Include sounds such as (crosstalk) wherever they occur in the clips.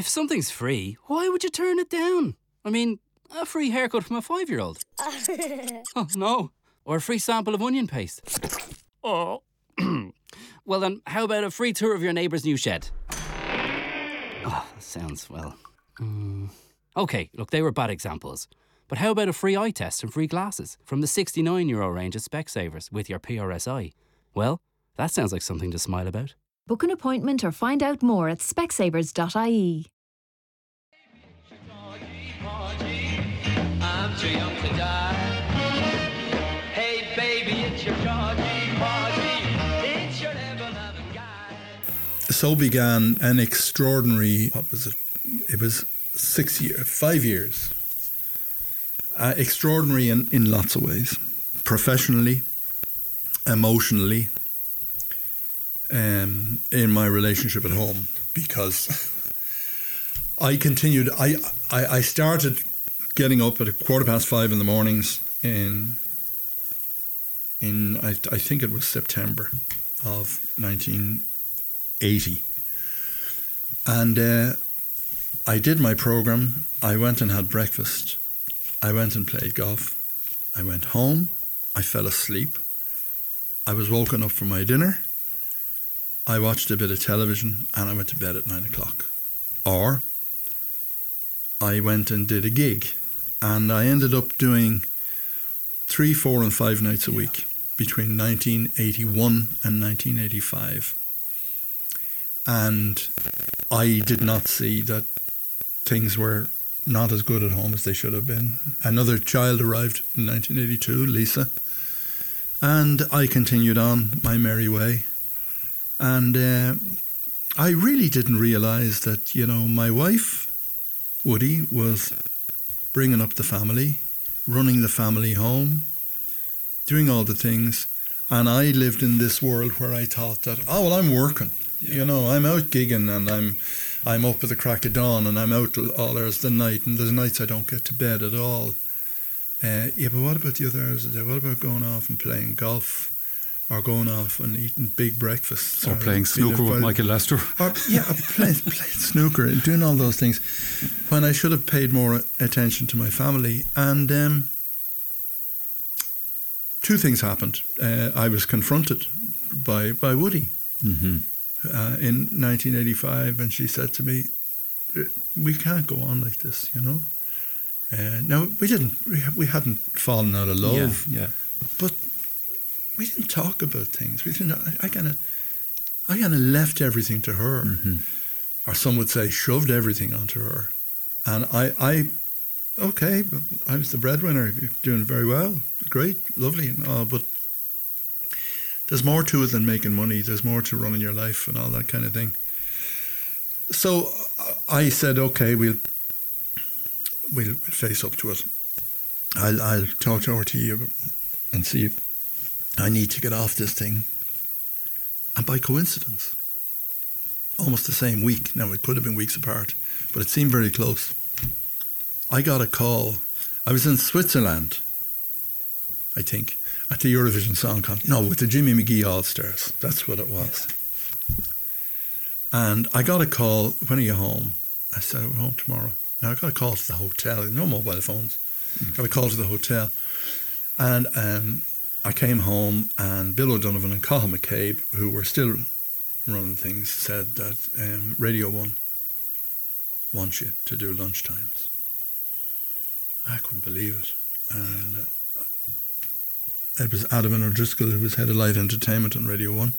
If something's free, why would you turn it down? I mean, a free haircut from a five year old. (laughs) oh, no. Or a free sample of onion paste. Oh. (clears throat) well, then, how about a free tour of your neighbour's new shed? Oh, sounds well. Mm. Okay, look, they were bad examples. But how about a free eye test and free glasses from the 69 euro range at Specsavers with your PRSI? Well, that sounds like something to smile about. Book an appointment or find out more at specsavers.ie. I'm too young to die. Hey, baby, it's your Georgie Porgy. It's your ever-loving guy. So began an extraordinary, what was it? It was six years, five years. Uh, extraordinary in, in lots of ways. Professionally, emotionally, um, in my relationship at home, because (laughs) I continued, I, I, I started getting up at a quarter past five in the mornings in in I, I think it was September of 1980, and uh, I did my program. I went and had breakfast. I went and played golf. I went home. I fell asleep. I was woken up for my dinner. I watched a bit of television and I went to bed at nine o'clock. Or I went and did a gig and I ended up doing three, four, and five nights a week between 1981 and 1985. And I did not see that things were not as good at home as they should have been. Another child arrived in 1982, Lisa, and I continued on my merry way. And uh, I really didn't realize that, you know, my wife, Woody, was bringing up the family, running the family home, doing all the things. And I lived in this world where I thought that, oh, well, I'm working. Yeah. You know, I'm out gigging and I'm I'm up at the crack of dawn and I'm out all hours of the night and there's nights I don't get to bed at all. Uh, yeah, but what about the other hours of the day? What about going off and playing golf? Or going off and eating big breakfasts, or, or playing snooker with Michael Lester, (laughs) or yeah, playing, playing snooker and doing all those things, when I should have paid more attention to my family. And um, two things happened. Uh, I was confronted by by Woody, mm-hmm uh, in 1985, and she said to me, "We can't go on like this, you know." Uh, now we didn't, we hadn't fallen out of love, yeah, yeah. but we didn't talk about things. We didn't. I kind of, I kind of left everything to her, mm-hmm. or some would say shoved everything onto her, and I, I, okay, I was the breadwinner, you're doing very well, great, lovely, and all, but there's more to it than making money. There's more to running your life and all that kind of thing. So I said, okay, we'll we'll face up to it. I'll I'll talk to RTE and see if I need to get off this thing. And by coincidence, almost the same week. Now it could have been weeks apart, but it seemed very close. I got a call. I was in Switzerland, I think, at the Eurovision Song Contest. No, with the Jimmy Magee All Stars. That's what it was. And I got a call, when are you home? I said, we're home tomorrow. Now I got a call to the hotel, no mobile phones. Mm. Got a call to the hotel. And um, I came home and Bill O'Donovan and Cathal McCabe, who were still running things, said that um, Radio 1 wants you to do lunchtimes. I couldn't believe it. And uh, it was Adam and O'Driscoll who was head of light entertainment on Radio 1.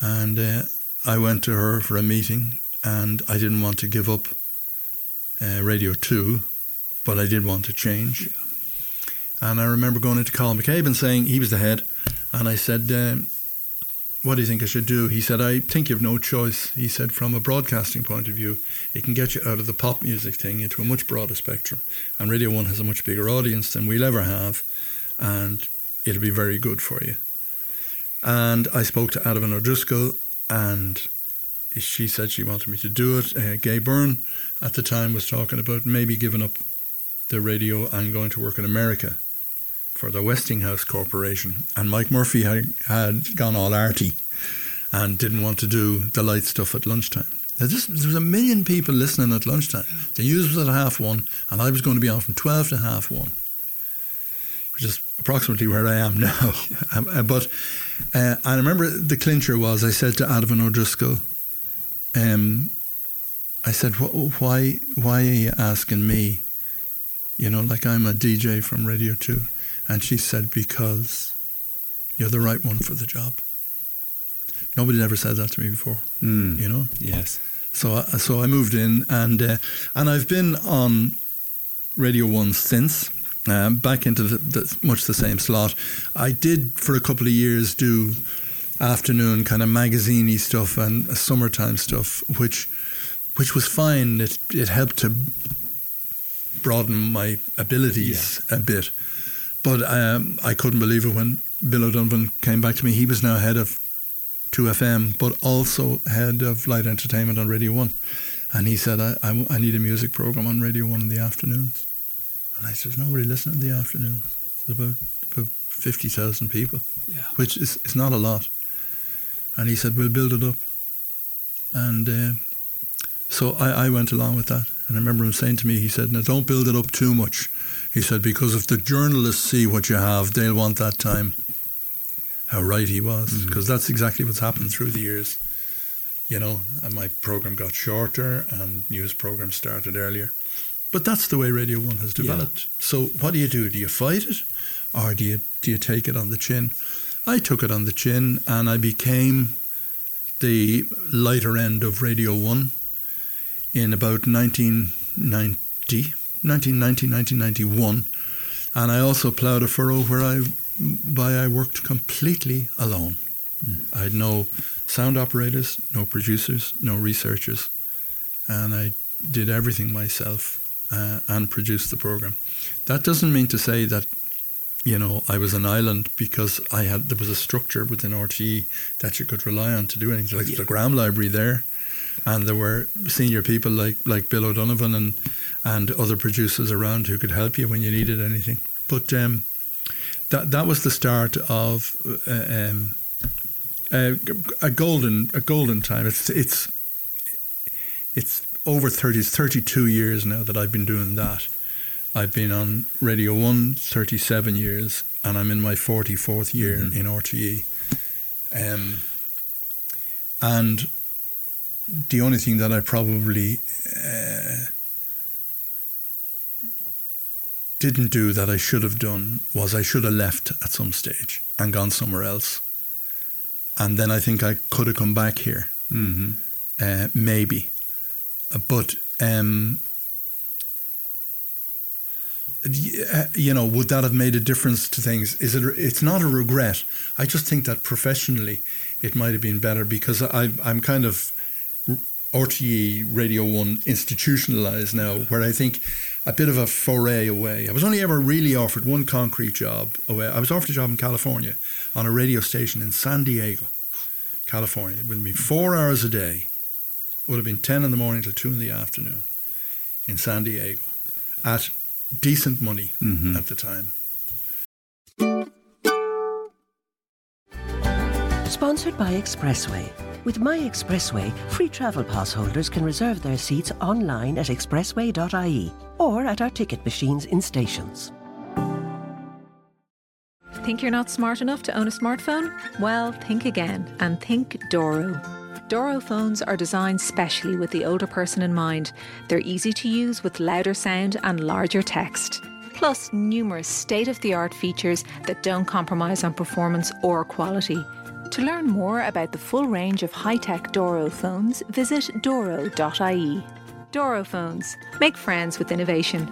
And uh, I went to her for a meeting and I didn't want to give up uh, Radio 2, but I did want to change. Yeah. And I remember going into Colin McCabe and saying, he was the head, and I said, um, what do you think I should do? He said, I think you've no choice. He said, from a broadcasting point of view, it can get you out of the pop music thing into a much broader spectrum. And Radio 1 has a much bigger audience than we'll ever have and it'll be very good for you. And I spoke to Adam O'Driscoll, and she said she wanted me to do it. Uh, Gay Byrne at the time was talking about maybe giving up the radio and going to work in America for the Westinghouse Corporation. And Mike Murphy had, had gone all arty and didn't want to do the light stuff at lunchtime. Now this, there was a million people listening at lunchtime. The news was at half one, and I was going to be on from twelve to half one, which is approximately where I am (laughs) now. Uh, but uh, I remember the clincher was I said to Advan O'Driscoll, um, I said, why, why are you asking me? You know, like I'm a DJ from Radio 2. And she said, because you're the right one for the job. Nobody ever said that to me before, Mm. you know? Yes. So, I, so I moved in, and uh, and I've been on Radio One since. Um, back into the, the, much the same slot. I did for a couple of years do afternoon kind of magaziney stuff and summertime stuff, which which was fine. It it helped to broaden my abilities a bit. But um, I couldn't believe it when Bill O'Donovan came back to me. He was now head of 2FM, but also head of light entertainment on Radio 1. And he said, I, I, I need a music program on Radio 1 in the afternoons. And I said, There's nobody listening in the afternoons. It's about, about 50,000 people, Yeah. which is, is not a lot. And he said, We'll build it up. And uh, so I, I went along with that. And I remember him saying to me, he said, Now don't build it up too much. He said, Because if the journalists see what you have, they'll want that time. How right he was, mm. because that's exactly what's happened through the years. You know, and my program got shorter and news programs started earlier. But that's the way Radio 1 has developed. So what do you do? Do you fight it or do you, do you take it on the chin? I took it on the chin and I became the lighter end of Radio 1 in about 1990, 1990, 1991. And I also ploughed a furrow where I, by I worked completely alone. I had no sound operators, no producers, no researchers, and I did everything myself uh, and produced the program. That doesn't mean to say that you know I was an island because I had there was a structure within RTE that you could rely on to do anything. Like the Gram Library there, and there were senior people like like Bill O'Donovan and and other producers around who could help you when you needed anything. But um, that that was the start of uh, um, a, a golden a golden time. It's it's it's over 30, 32 years now that I've been doing that. I've been on Radio 1 37 years and I'm in my 44th year in RTE. Um, and the only thing that I probably uh, didn't do that I should have done was I should have left at some stage and gone somewhere else. And then I think I could have come back here, Mm-hmm. uh, maybe. But, um, you know, would that have made a difference to things? Is it? It's not a regret. I just think that professionally, it might have been better because I, I'm kind of RTE Radio One institutionalized now, where I think a bit of a foray away. I was only ever really offered one concrete job away. I was offered a job in California on a radio station in San Diego, California. It would be four hours a day. Would have been ten in the morning till two in the afternoon in San Diego, at decent money Mhm. at the time. Sponsored by Expressway. With My Expressway, free travel pass holders can reserve their seats online at expressway.ie or at our ticket machines in stations. Think you're not smart enough to own a smartphone? Well, think again and think Doro. Doro phones are designed specially with the older person in mind. They're easy to use with louder sound and larger text. Plus, numerous state of the art features that don't compromise on performance or quality. To learn more about the full range of high tech Doro phones, visit doro.ie. Doro phones. Make friends with innovation.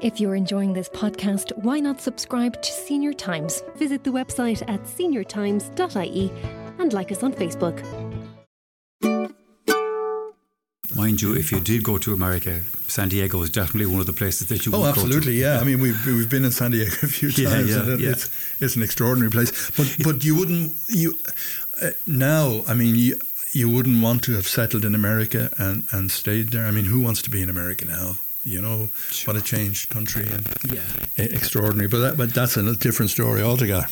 If you're enjoying this podcast, why not subscribe to Senior Times? Visit the website at seniortimes.ie and like us on Facebook. Mind you, if you did go to America, San Diego is definitely one of the places that you Oh, would absolutely, go to. yeah. I mean, we've we've been in San Diego a few (laughs) Yeah, times, yeah, yeah. it's it's an extraordinary place. But but you wouldn't you uh, now? I mean, you you wouldn't want to have settled in America and and stayed there. I mean, who wants to be in America now? You know what a changed country and Yeah. extraordinary. But that, but that's a different story altogether.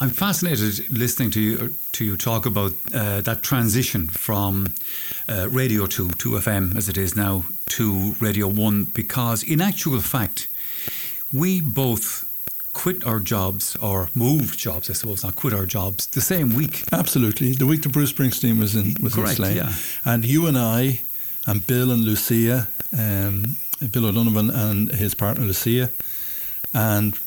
I'm fascinated listening to you to you talk about uh, that transition from uh, Radio Two to FM as it is now to Radio One because in actual fact we both quit our jobs or moved jobs I suppose not quit our jobs the same week. Absolutely. The week that Bruce Springsteen was in was Correct, in Slane. yeah. And you and I and Bill and Lucia, um, Bill O'Donovan and his partner Lucia, and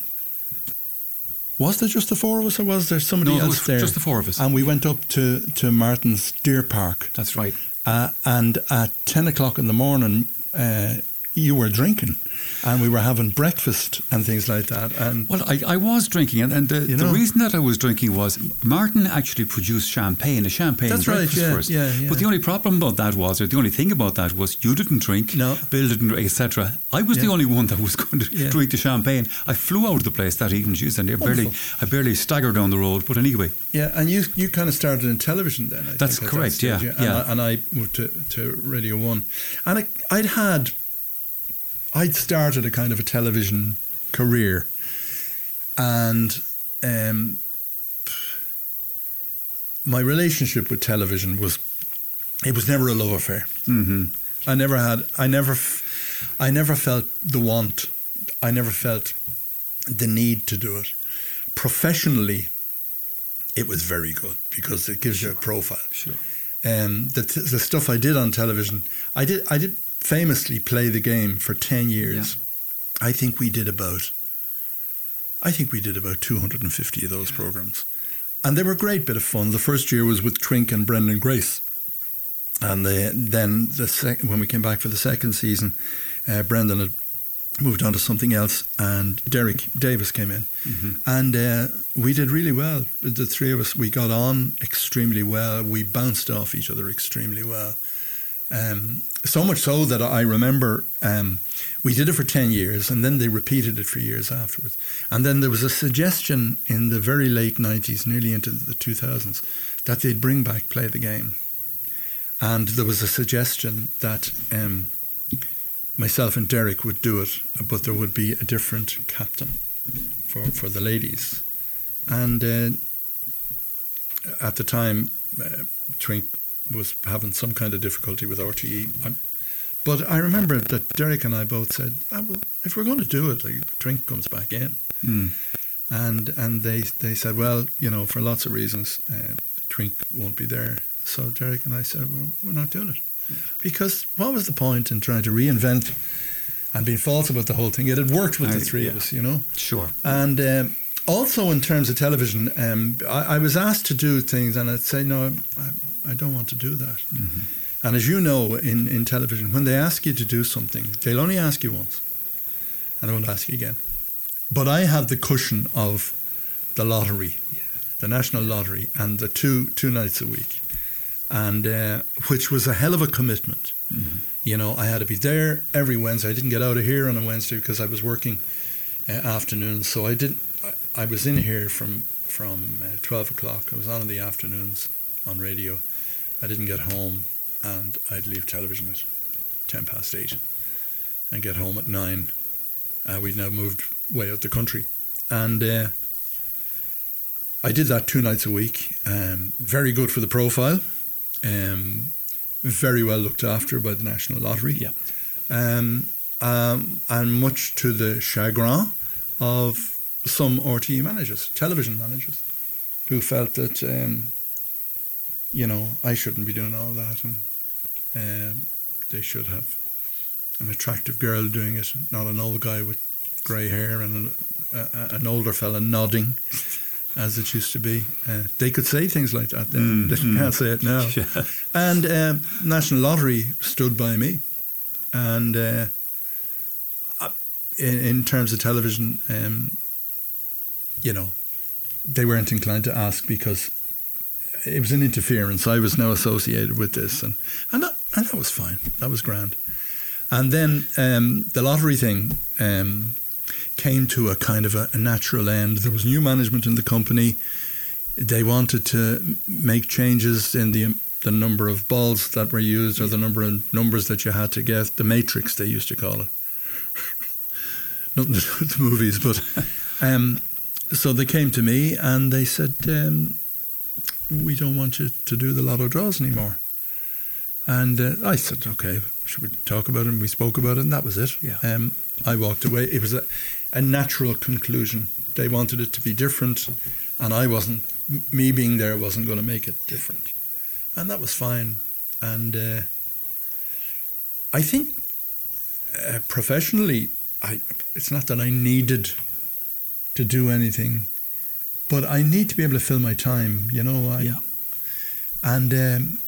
was there just the four of us or was there somebody No, there else there? just the four of us. And we went up to, to Martin's Deer Park. That's right. Uh, and at 10 o'clock in the morning, uh, you were drinking and we were having breakfast and things like that. And Well, I, I was drinking, and, and the, You the reason that I was drinking was Martin actually produced champagne, a champagne That's right, yeah, for us. yeah, yeah. But the only problem about that was, or the only thing about that was, you didn't drink, No. Bill didn't, drink, etc. I was the only one that was (laughs) going to Yeah. drink the champagne. I flew out of the place that evening, jeez, and I barely, I barely staggered down the road. But anyway, Yeah, and you you kind of started in television then. I That's think, at that correct, stage, yeah, And, yeah. I, and I moved to, to Radio One, and I, I'd had, I'd started a kind of a television career, and um, my relationship with television was, it was never a love affair. hmm I never had. I never. I never felt the want. I never felt the need to do it. Professionally, it was very good because it gives you a profile. sure. Um, the, the stuff I did on television, I did. I did famously play the game for ten years. I think we did about. I think we did about two hundred and fifty of those programs, and they were a great bit of fun. The first year was with Twink and Brendan Grace, and the, then the sec- when we came back for the second season, uh, Brendan had moved on to something else, and Derek Davis came in, and uh, we did really well. The three of us, we got on extremely well. We bounced off each other extremely well. Um, so much so that I remember um, we did it for 10 years and then they repeated it for years afterwards. And then there was a suggestion in the very late 90s, nearly into the 2000s, that they'd bring back Play the Game. And there was a suggestion that um, myself and Derek would do it, but there would be a different captain for, for the ladies. And uh, at the time, uh, Twink was having some kind of difficulty with RTE. I, but I remember that Derek and I both said, ah, well, if we're going to do it, like, Twink comes back in. Mm. And and they, they said, well, you know, for lots of reasons, uh, Twink won't be there. So Derek and I said, well, we're not doing it. Because what was the point in trying to reinvent and being false about the whole thing? It had worked with I- the three of us, you know? Sure. And um, also in terms of television, um, I, I was asked to do things, and I'd say, no, I, I don't want to do that. And as you know, in, in television, when they ask you to do something, they'll only ask you once, and they won't ask you again. But I had the cushion of the lottery, the national lottery, and the two two nights a week, and uh, which was a hell of a commitment. You know, I had to be there every Wednesday. I didn't get out of here on a Wednesday because I was working uh, afternoons. So I didn't. I, I was in here from from uh, twelve o'clock. I was on in the afternoons on radio. I didn't get home, and I'd leave television at ten past eight, and get home at nine. Uh, we'd now moved way out the country, and uh, I did that two nights a week. Um, very good for the profile. Um, very well looked after by the National Lottery. Yeah. Um, um, and much to the chagrin of some RTE managers, television managers, who felt that, um, you know, I shouldn't be doing all that and um, they should have an attractive girl doing it, not an old guy with grey hair and an, a, a- an older fella nodding. (laughs) As it used to be, uh, they could say things like that. Then Mm, (laughs) they mm. can't say it now. (laughs) Yeah. And um, National Lottery stood by me, and uh, in, in terms of television, um, you know, they weren't inclined to ask because it was an interference. I was now associated with this, and and that, and that was fine. That was grand. And then um, the lottery thing um, came to a kind of a, a natural end. There was new management in the company. They wanted to make changes in the the number of balls that were used or the number of numbers that you had to get. The matrix they used to call it. (laughs) nothing to do with the movies, but um, so they came to me and they said, um, "We don't want you to do the lotto draws anymore." And uh, I said, "Okay, should we talk about it?" And we spoke about it, and that was it. Yeah. Um, I walked away. It was a, a natural conclusion. They wanted it to be different, and I wasn't. Me being there wasn't going to make it different, and that was fine. And uh, I think uh, professionally, I it's not that I needed to do anything, but I need to be able to fill my time. You know, I, Yeah. And um,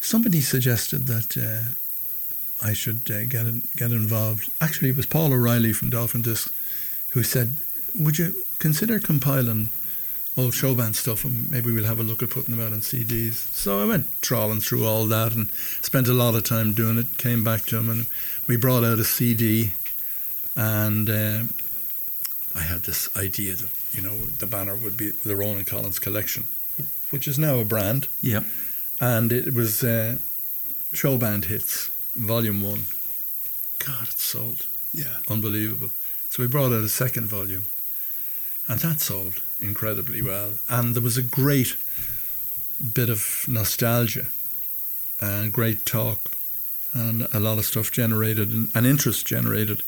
somebody suggested that uh, I should uh, get in, get involved. Actually, it was Paul O'Reilly from Dolphin Disc who said, "Would you consider compiling?" Old show band stuff, and maybe we'll have a look at putting them out on CDs. So I went trawling through all that and spent a lot of time doing it. Came back to him, and we brought out a CD and uh, I had this idea that you know the banner would be the Ronan Collins collection, which is now a brand, Yeah. and it was uh, show band hits volume one. God, it sold Yeah. unbelievable. So we brought out a second volume, and that sold incredibly well. And there was a great bit of nostalgia and great talk, and a lot of stuff generated and, and interest generated.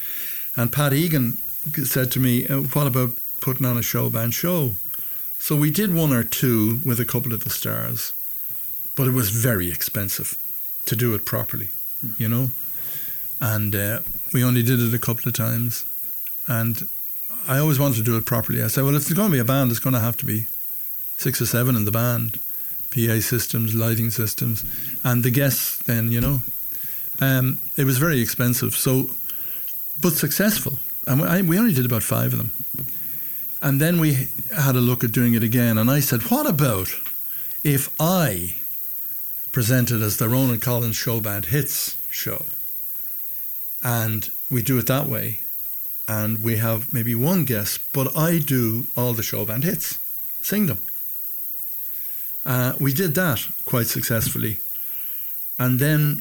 And Pat Egan said to me, "Uh, "What about putting on a show band show?" So we did one or two with a couple of the stars, but it was very expensive to do it properly, you know. And uh, we only did it a couple of times, and I always wanted to do it properly. I said, "Well, if there's going to be a band, it's going to have to be six or seven in the band, PA systems, lighting systems, and the guests." Then you know, um, it was very expensive. So, but successful, and we, I, we only did about five of them. And then we had a look at doing it again, and I said, "What about if I presented as the Ronan Collins Show Band Hits show, and we do it that way, and we have maybe one guest, but I do all the show band hits, sing them." Uh, we did that quite successfully, and then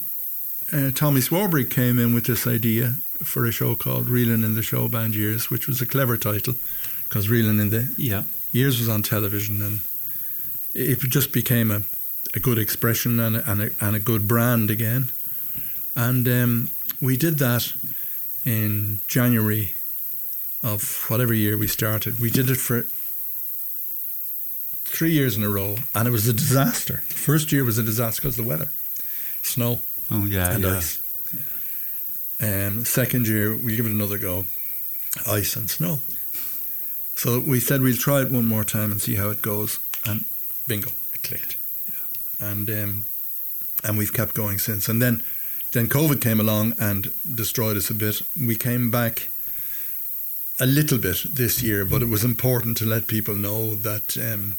uh, Tommy Swarbrigg came in with this idea for a show called Reeling in the Show Band Years, which was a clever title because Reeling in the Yeah. Years was on television and it just became a, a good expression and a, and, a, and a good brand again. And um, we did that in January of whatever year we started. We did it for three years in a row and it was a disaster. First year was a disaster because of the weather, snow Oh yeah. and yeah. ice. Um, second year, we give it another go, ice and snow. So we said we'll try it one more time and see how it goes, and bingo, it clicked. Yeah. And um, and we've kept going since. And then then COVID came along and destroyed us a bit. We came back a little bit this year, but it was important to let people know that. Um,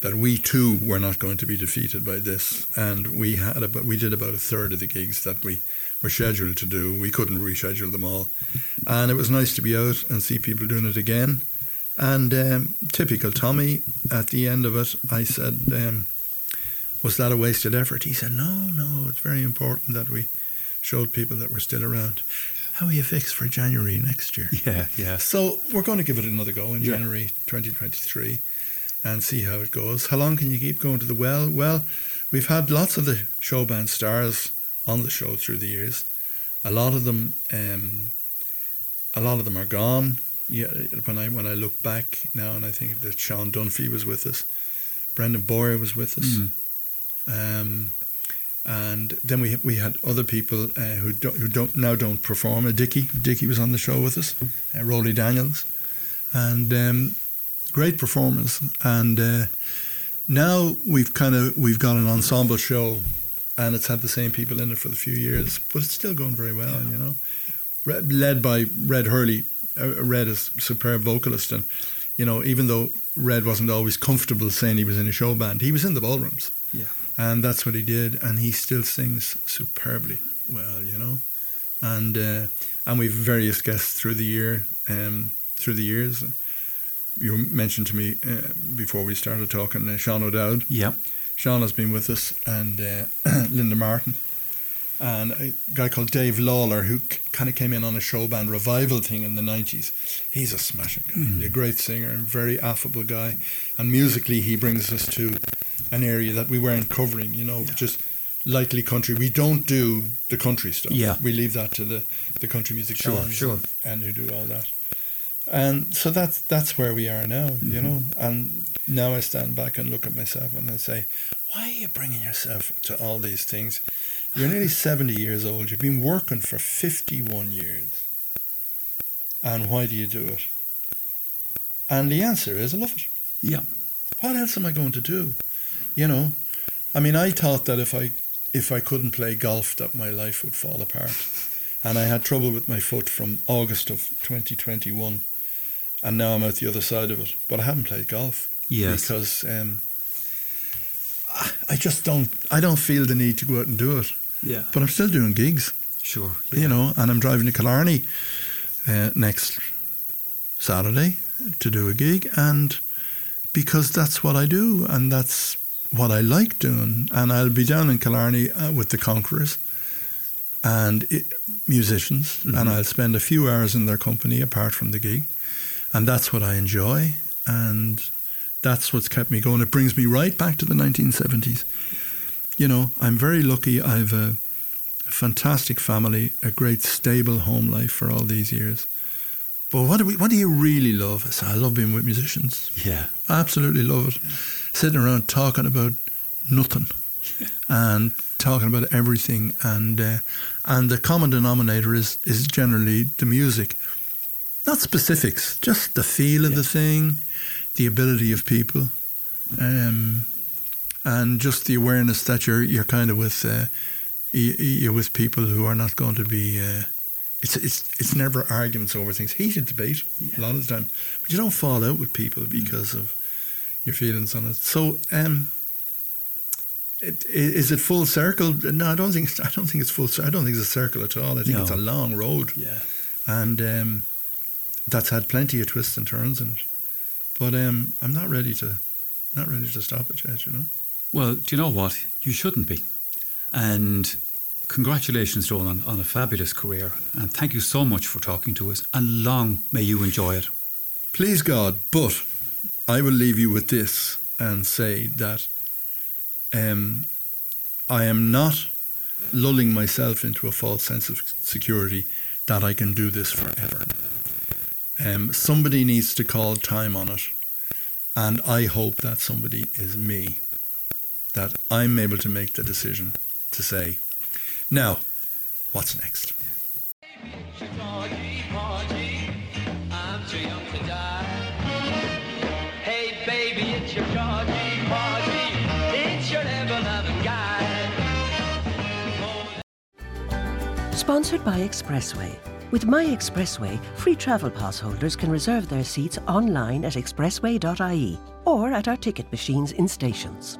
that we too were not going to be defeated by this, and we had about, we did about a third of the gigs that we were scheduled to do. We couldn't reschedule them all, and it was nice to be out and see people doing it again. And um, typical Tommy, at the end of it, I said, um, "Was that a wasted effort?" He said, "No, no, it's very important that we showed people that we're still around." How are you fixed for January next year? (laughs) Yeah. Yeah. So we're going to give it another go in Yeah. January 2023 and see how it goes. How long can you keep going to the well? Well, we've had lots of the show band stars on the show through the years. A lot of them, um, a lot of them are gone. Yeah, when I when I look back now, and I think that Sean Dunphy was with us, Brendan Bowyer was with us, Mm. um, and then we we had other people uh, who don't who don't now don't perform. Uh, Dicky Dickie was on the show with us, uh, Roly Daniels, and um, great performance. And uh, now we've kind of we've got an ensemble show, and it's had the same people in it for the few years, but it's still going very well. You know, led by Red Hurley. Uh, Red is a superb vocalist, and you know even though Red wasn't always comfortable saying he was in a show band, he was in the ballrooms Yeah. and that's what he did, and he still sings superbly well, you know, and uh, and we've various guests through the year, um, through the years. You mentioned to me uh, before we started talking, uh, Sean O'Dowd. Yeah. Sean has been with us, and uh, (clears throat) Linda Martin, and a guy called Dave Lawler, who kind of came in on a show band revival thing in the 90s. He's a smashing guy, a great singer, and very affable guy. And musically, he brings us to an area that we weren't covering, you know, just lightly country. We don't do the country stuff. Yeah. We leave that to the, the country music Sure, sure. And, and who do all that. And so that's that's where we are now, Mm-hmm. you know. And now I stand back and look at myself and I say, why are you bringing yourself to all these things? You're nearly 70 years old. You've been working for 51 years. And why do you do it? And the answer is, I love it. Yeah. What else am I going to do? You know, I mean, I thought that if I if I couldn't play golf, that my life would fall apart. And I had trouble with my foot from August of 2021, and now I'm at the other side of it. But I haven't played golf Yes. because um, I- I just don't. I don't feel the need to go out and do it. Yeah. But I'm still doing gigs, Sure. you know, and I'm driving to Killarney uh, next Saturday to do a gig, and because that's what I do, and that's what I like doing, and I'll be down in Killarney uh, with the Conquerors and i musicians, and I'll spend a few hours in their company apart from the gig, and that's what I enjoy, and that's what's kept me going. It brings me right back to the 1970s. You know, I'm very lucky. I've a, a fantastic family, a great stable home life for all these years. But what do we? What do you really love? I say, I love being with musicians. Yeah. Absolutely love it. Sitting around talking about nothing (laughs) and talking about everything, and uh, and the common denominator is is generally the music, not specifics, just the feel of the thing, the ability of people, um, and just the awareness that you're you're kind of with uh, you're with people who are not going to be. Uh, it's it's it's never arguments over things. Heated debate a lot of the time, but you don't fall out with people because of your feelings on it. So, um, it, is it full circle? No, I don't think. I don't think it's full. I don't think it's a circle at all. I think No. it's a long road, Yeah. and um, that's had plenty of twists and turns in it. But um, I'm not ready to, not ready to stop it yet. You know. Well, do you know what? You shouldn't be. And congratulations, Ronan, on, a fabulous career. And thank you so much for talking to us. And long may you enjoy it. Please God, but I will leave you with this and say that um, I am not lulling myself into a false sense of security that I can do this forever. Um, somebody needs to call time on it, and I hope that somebody is me. That I'm able to make the decision to say, now, what's next? Georgie, Porgy, I'm too young to die. Hey, baby, it's your Georgie, Porgy, it's your ever-loving guy. Sponsored by Expressway. With My Expressway, free travel pass holders can reserve their seats online at expressway.ie or at our ticket machines in stations.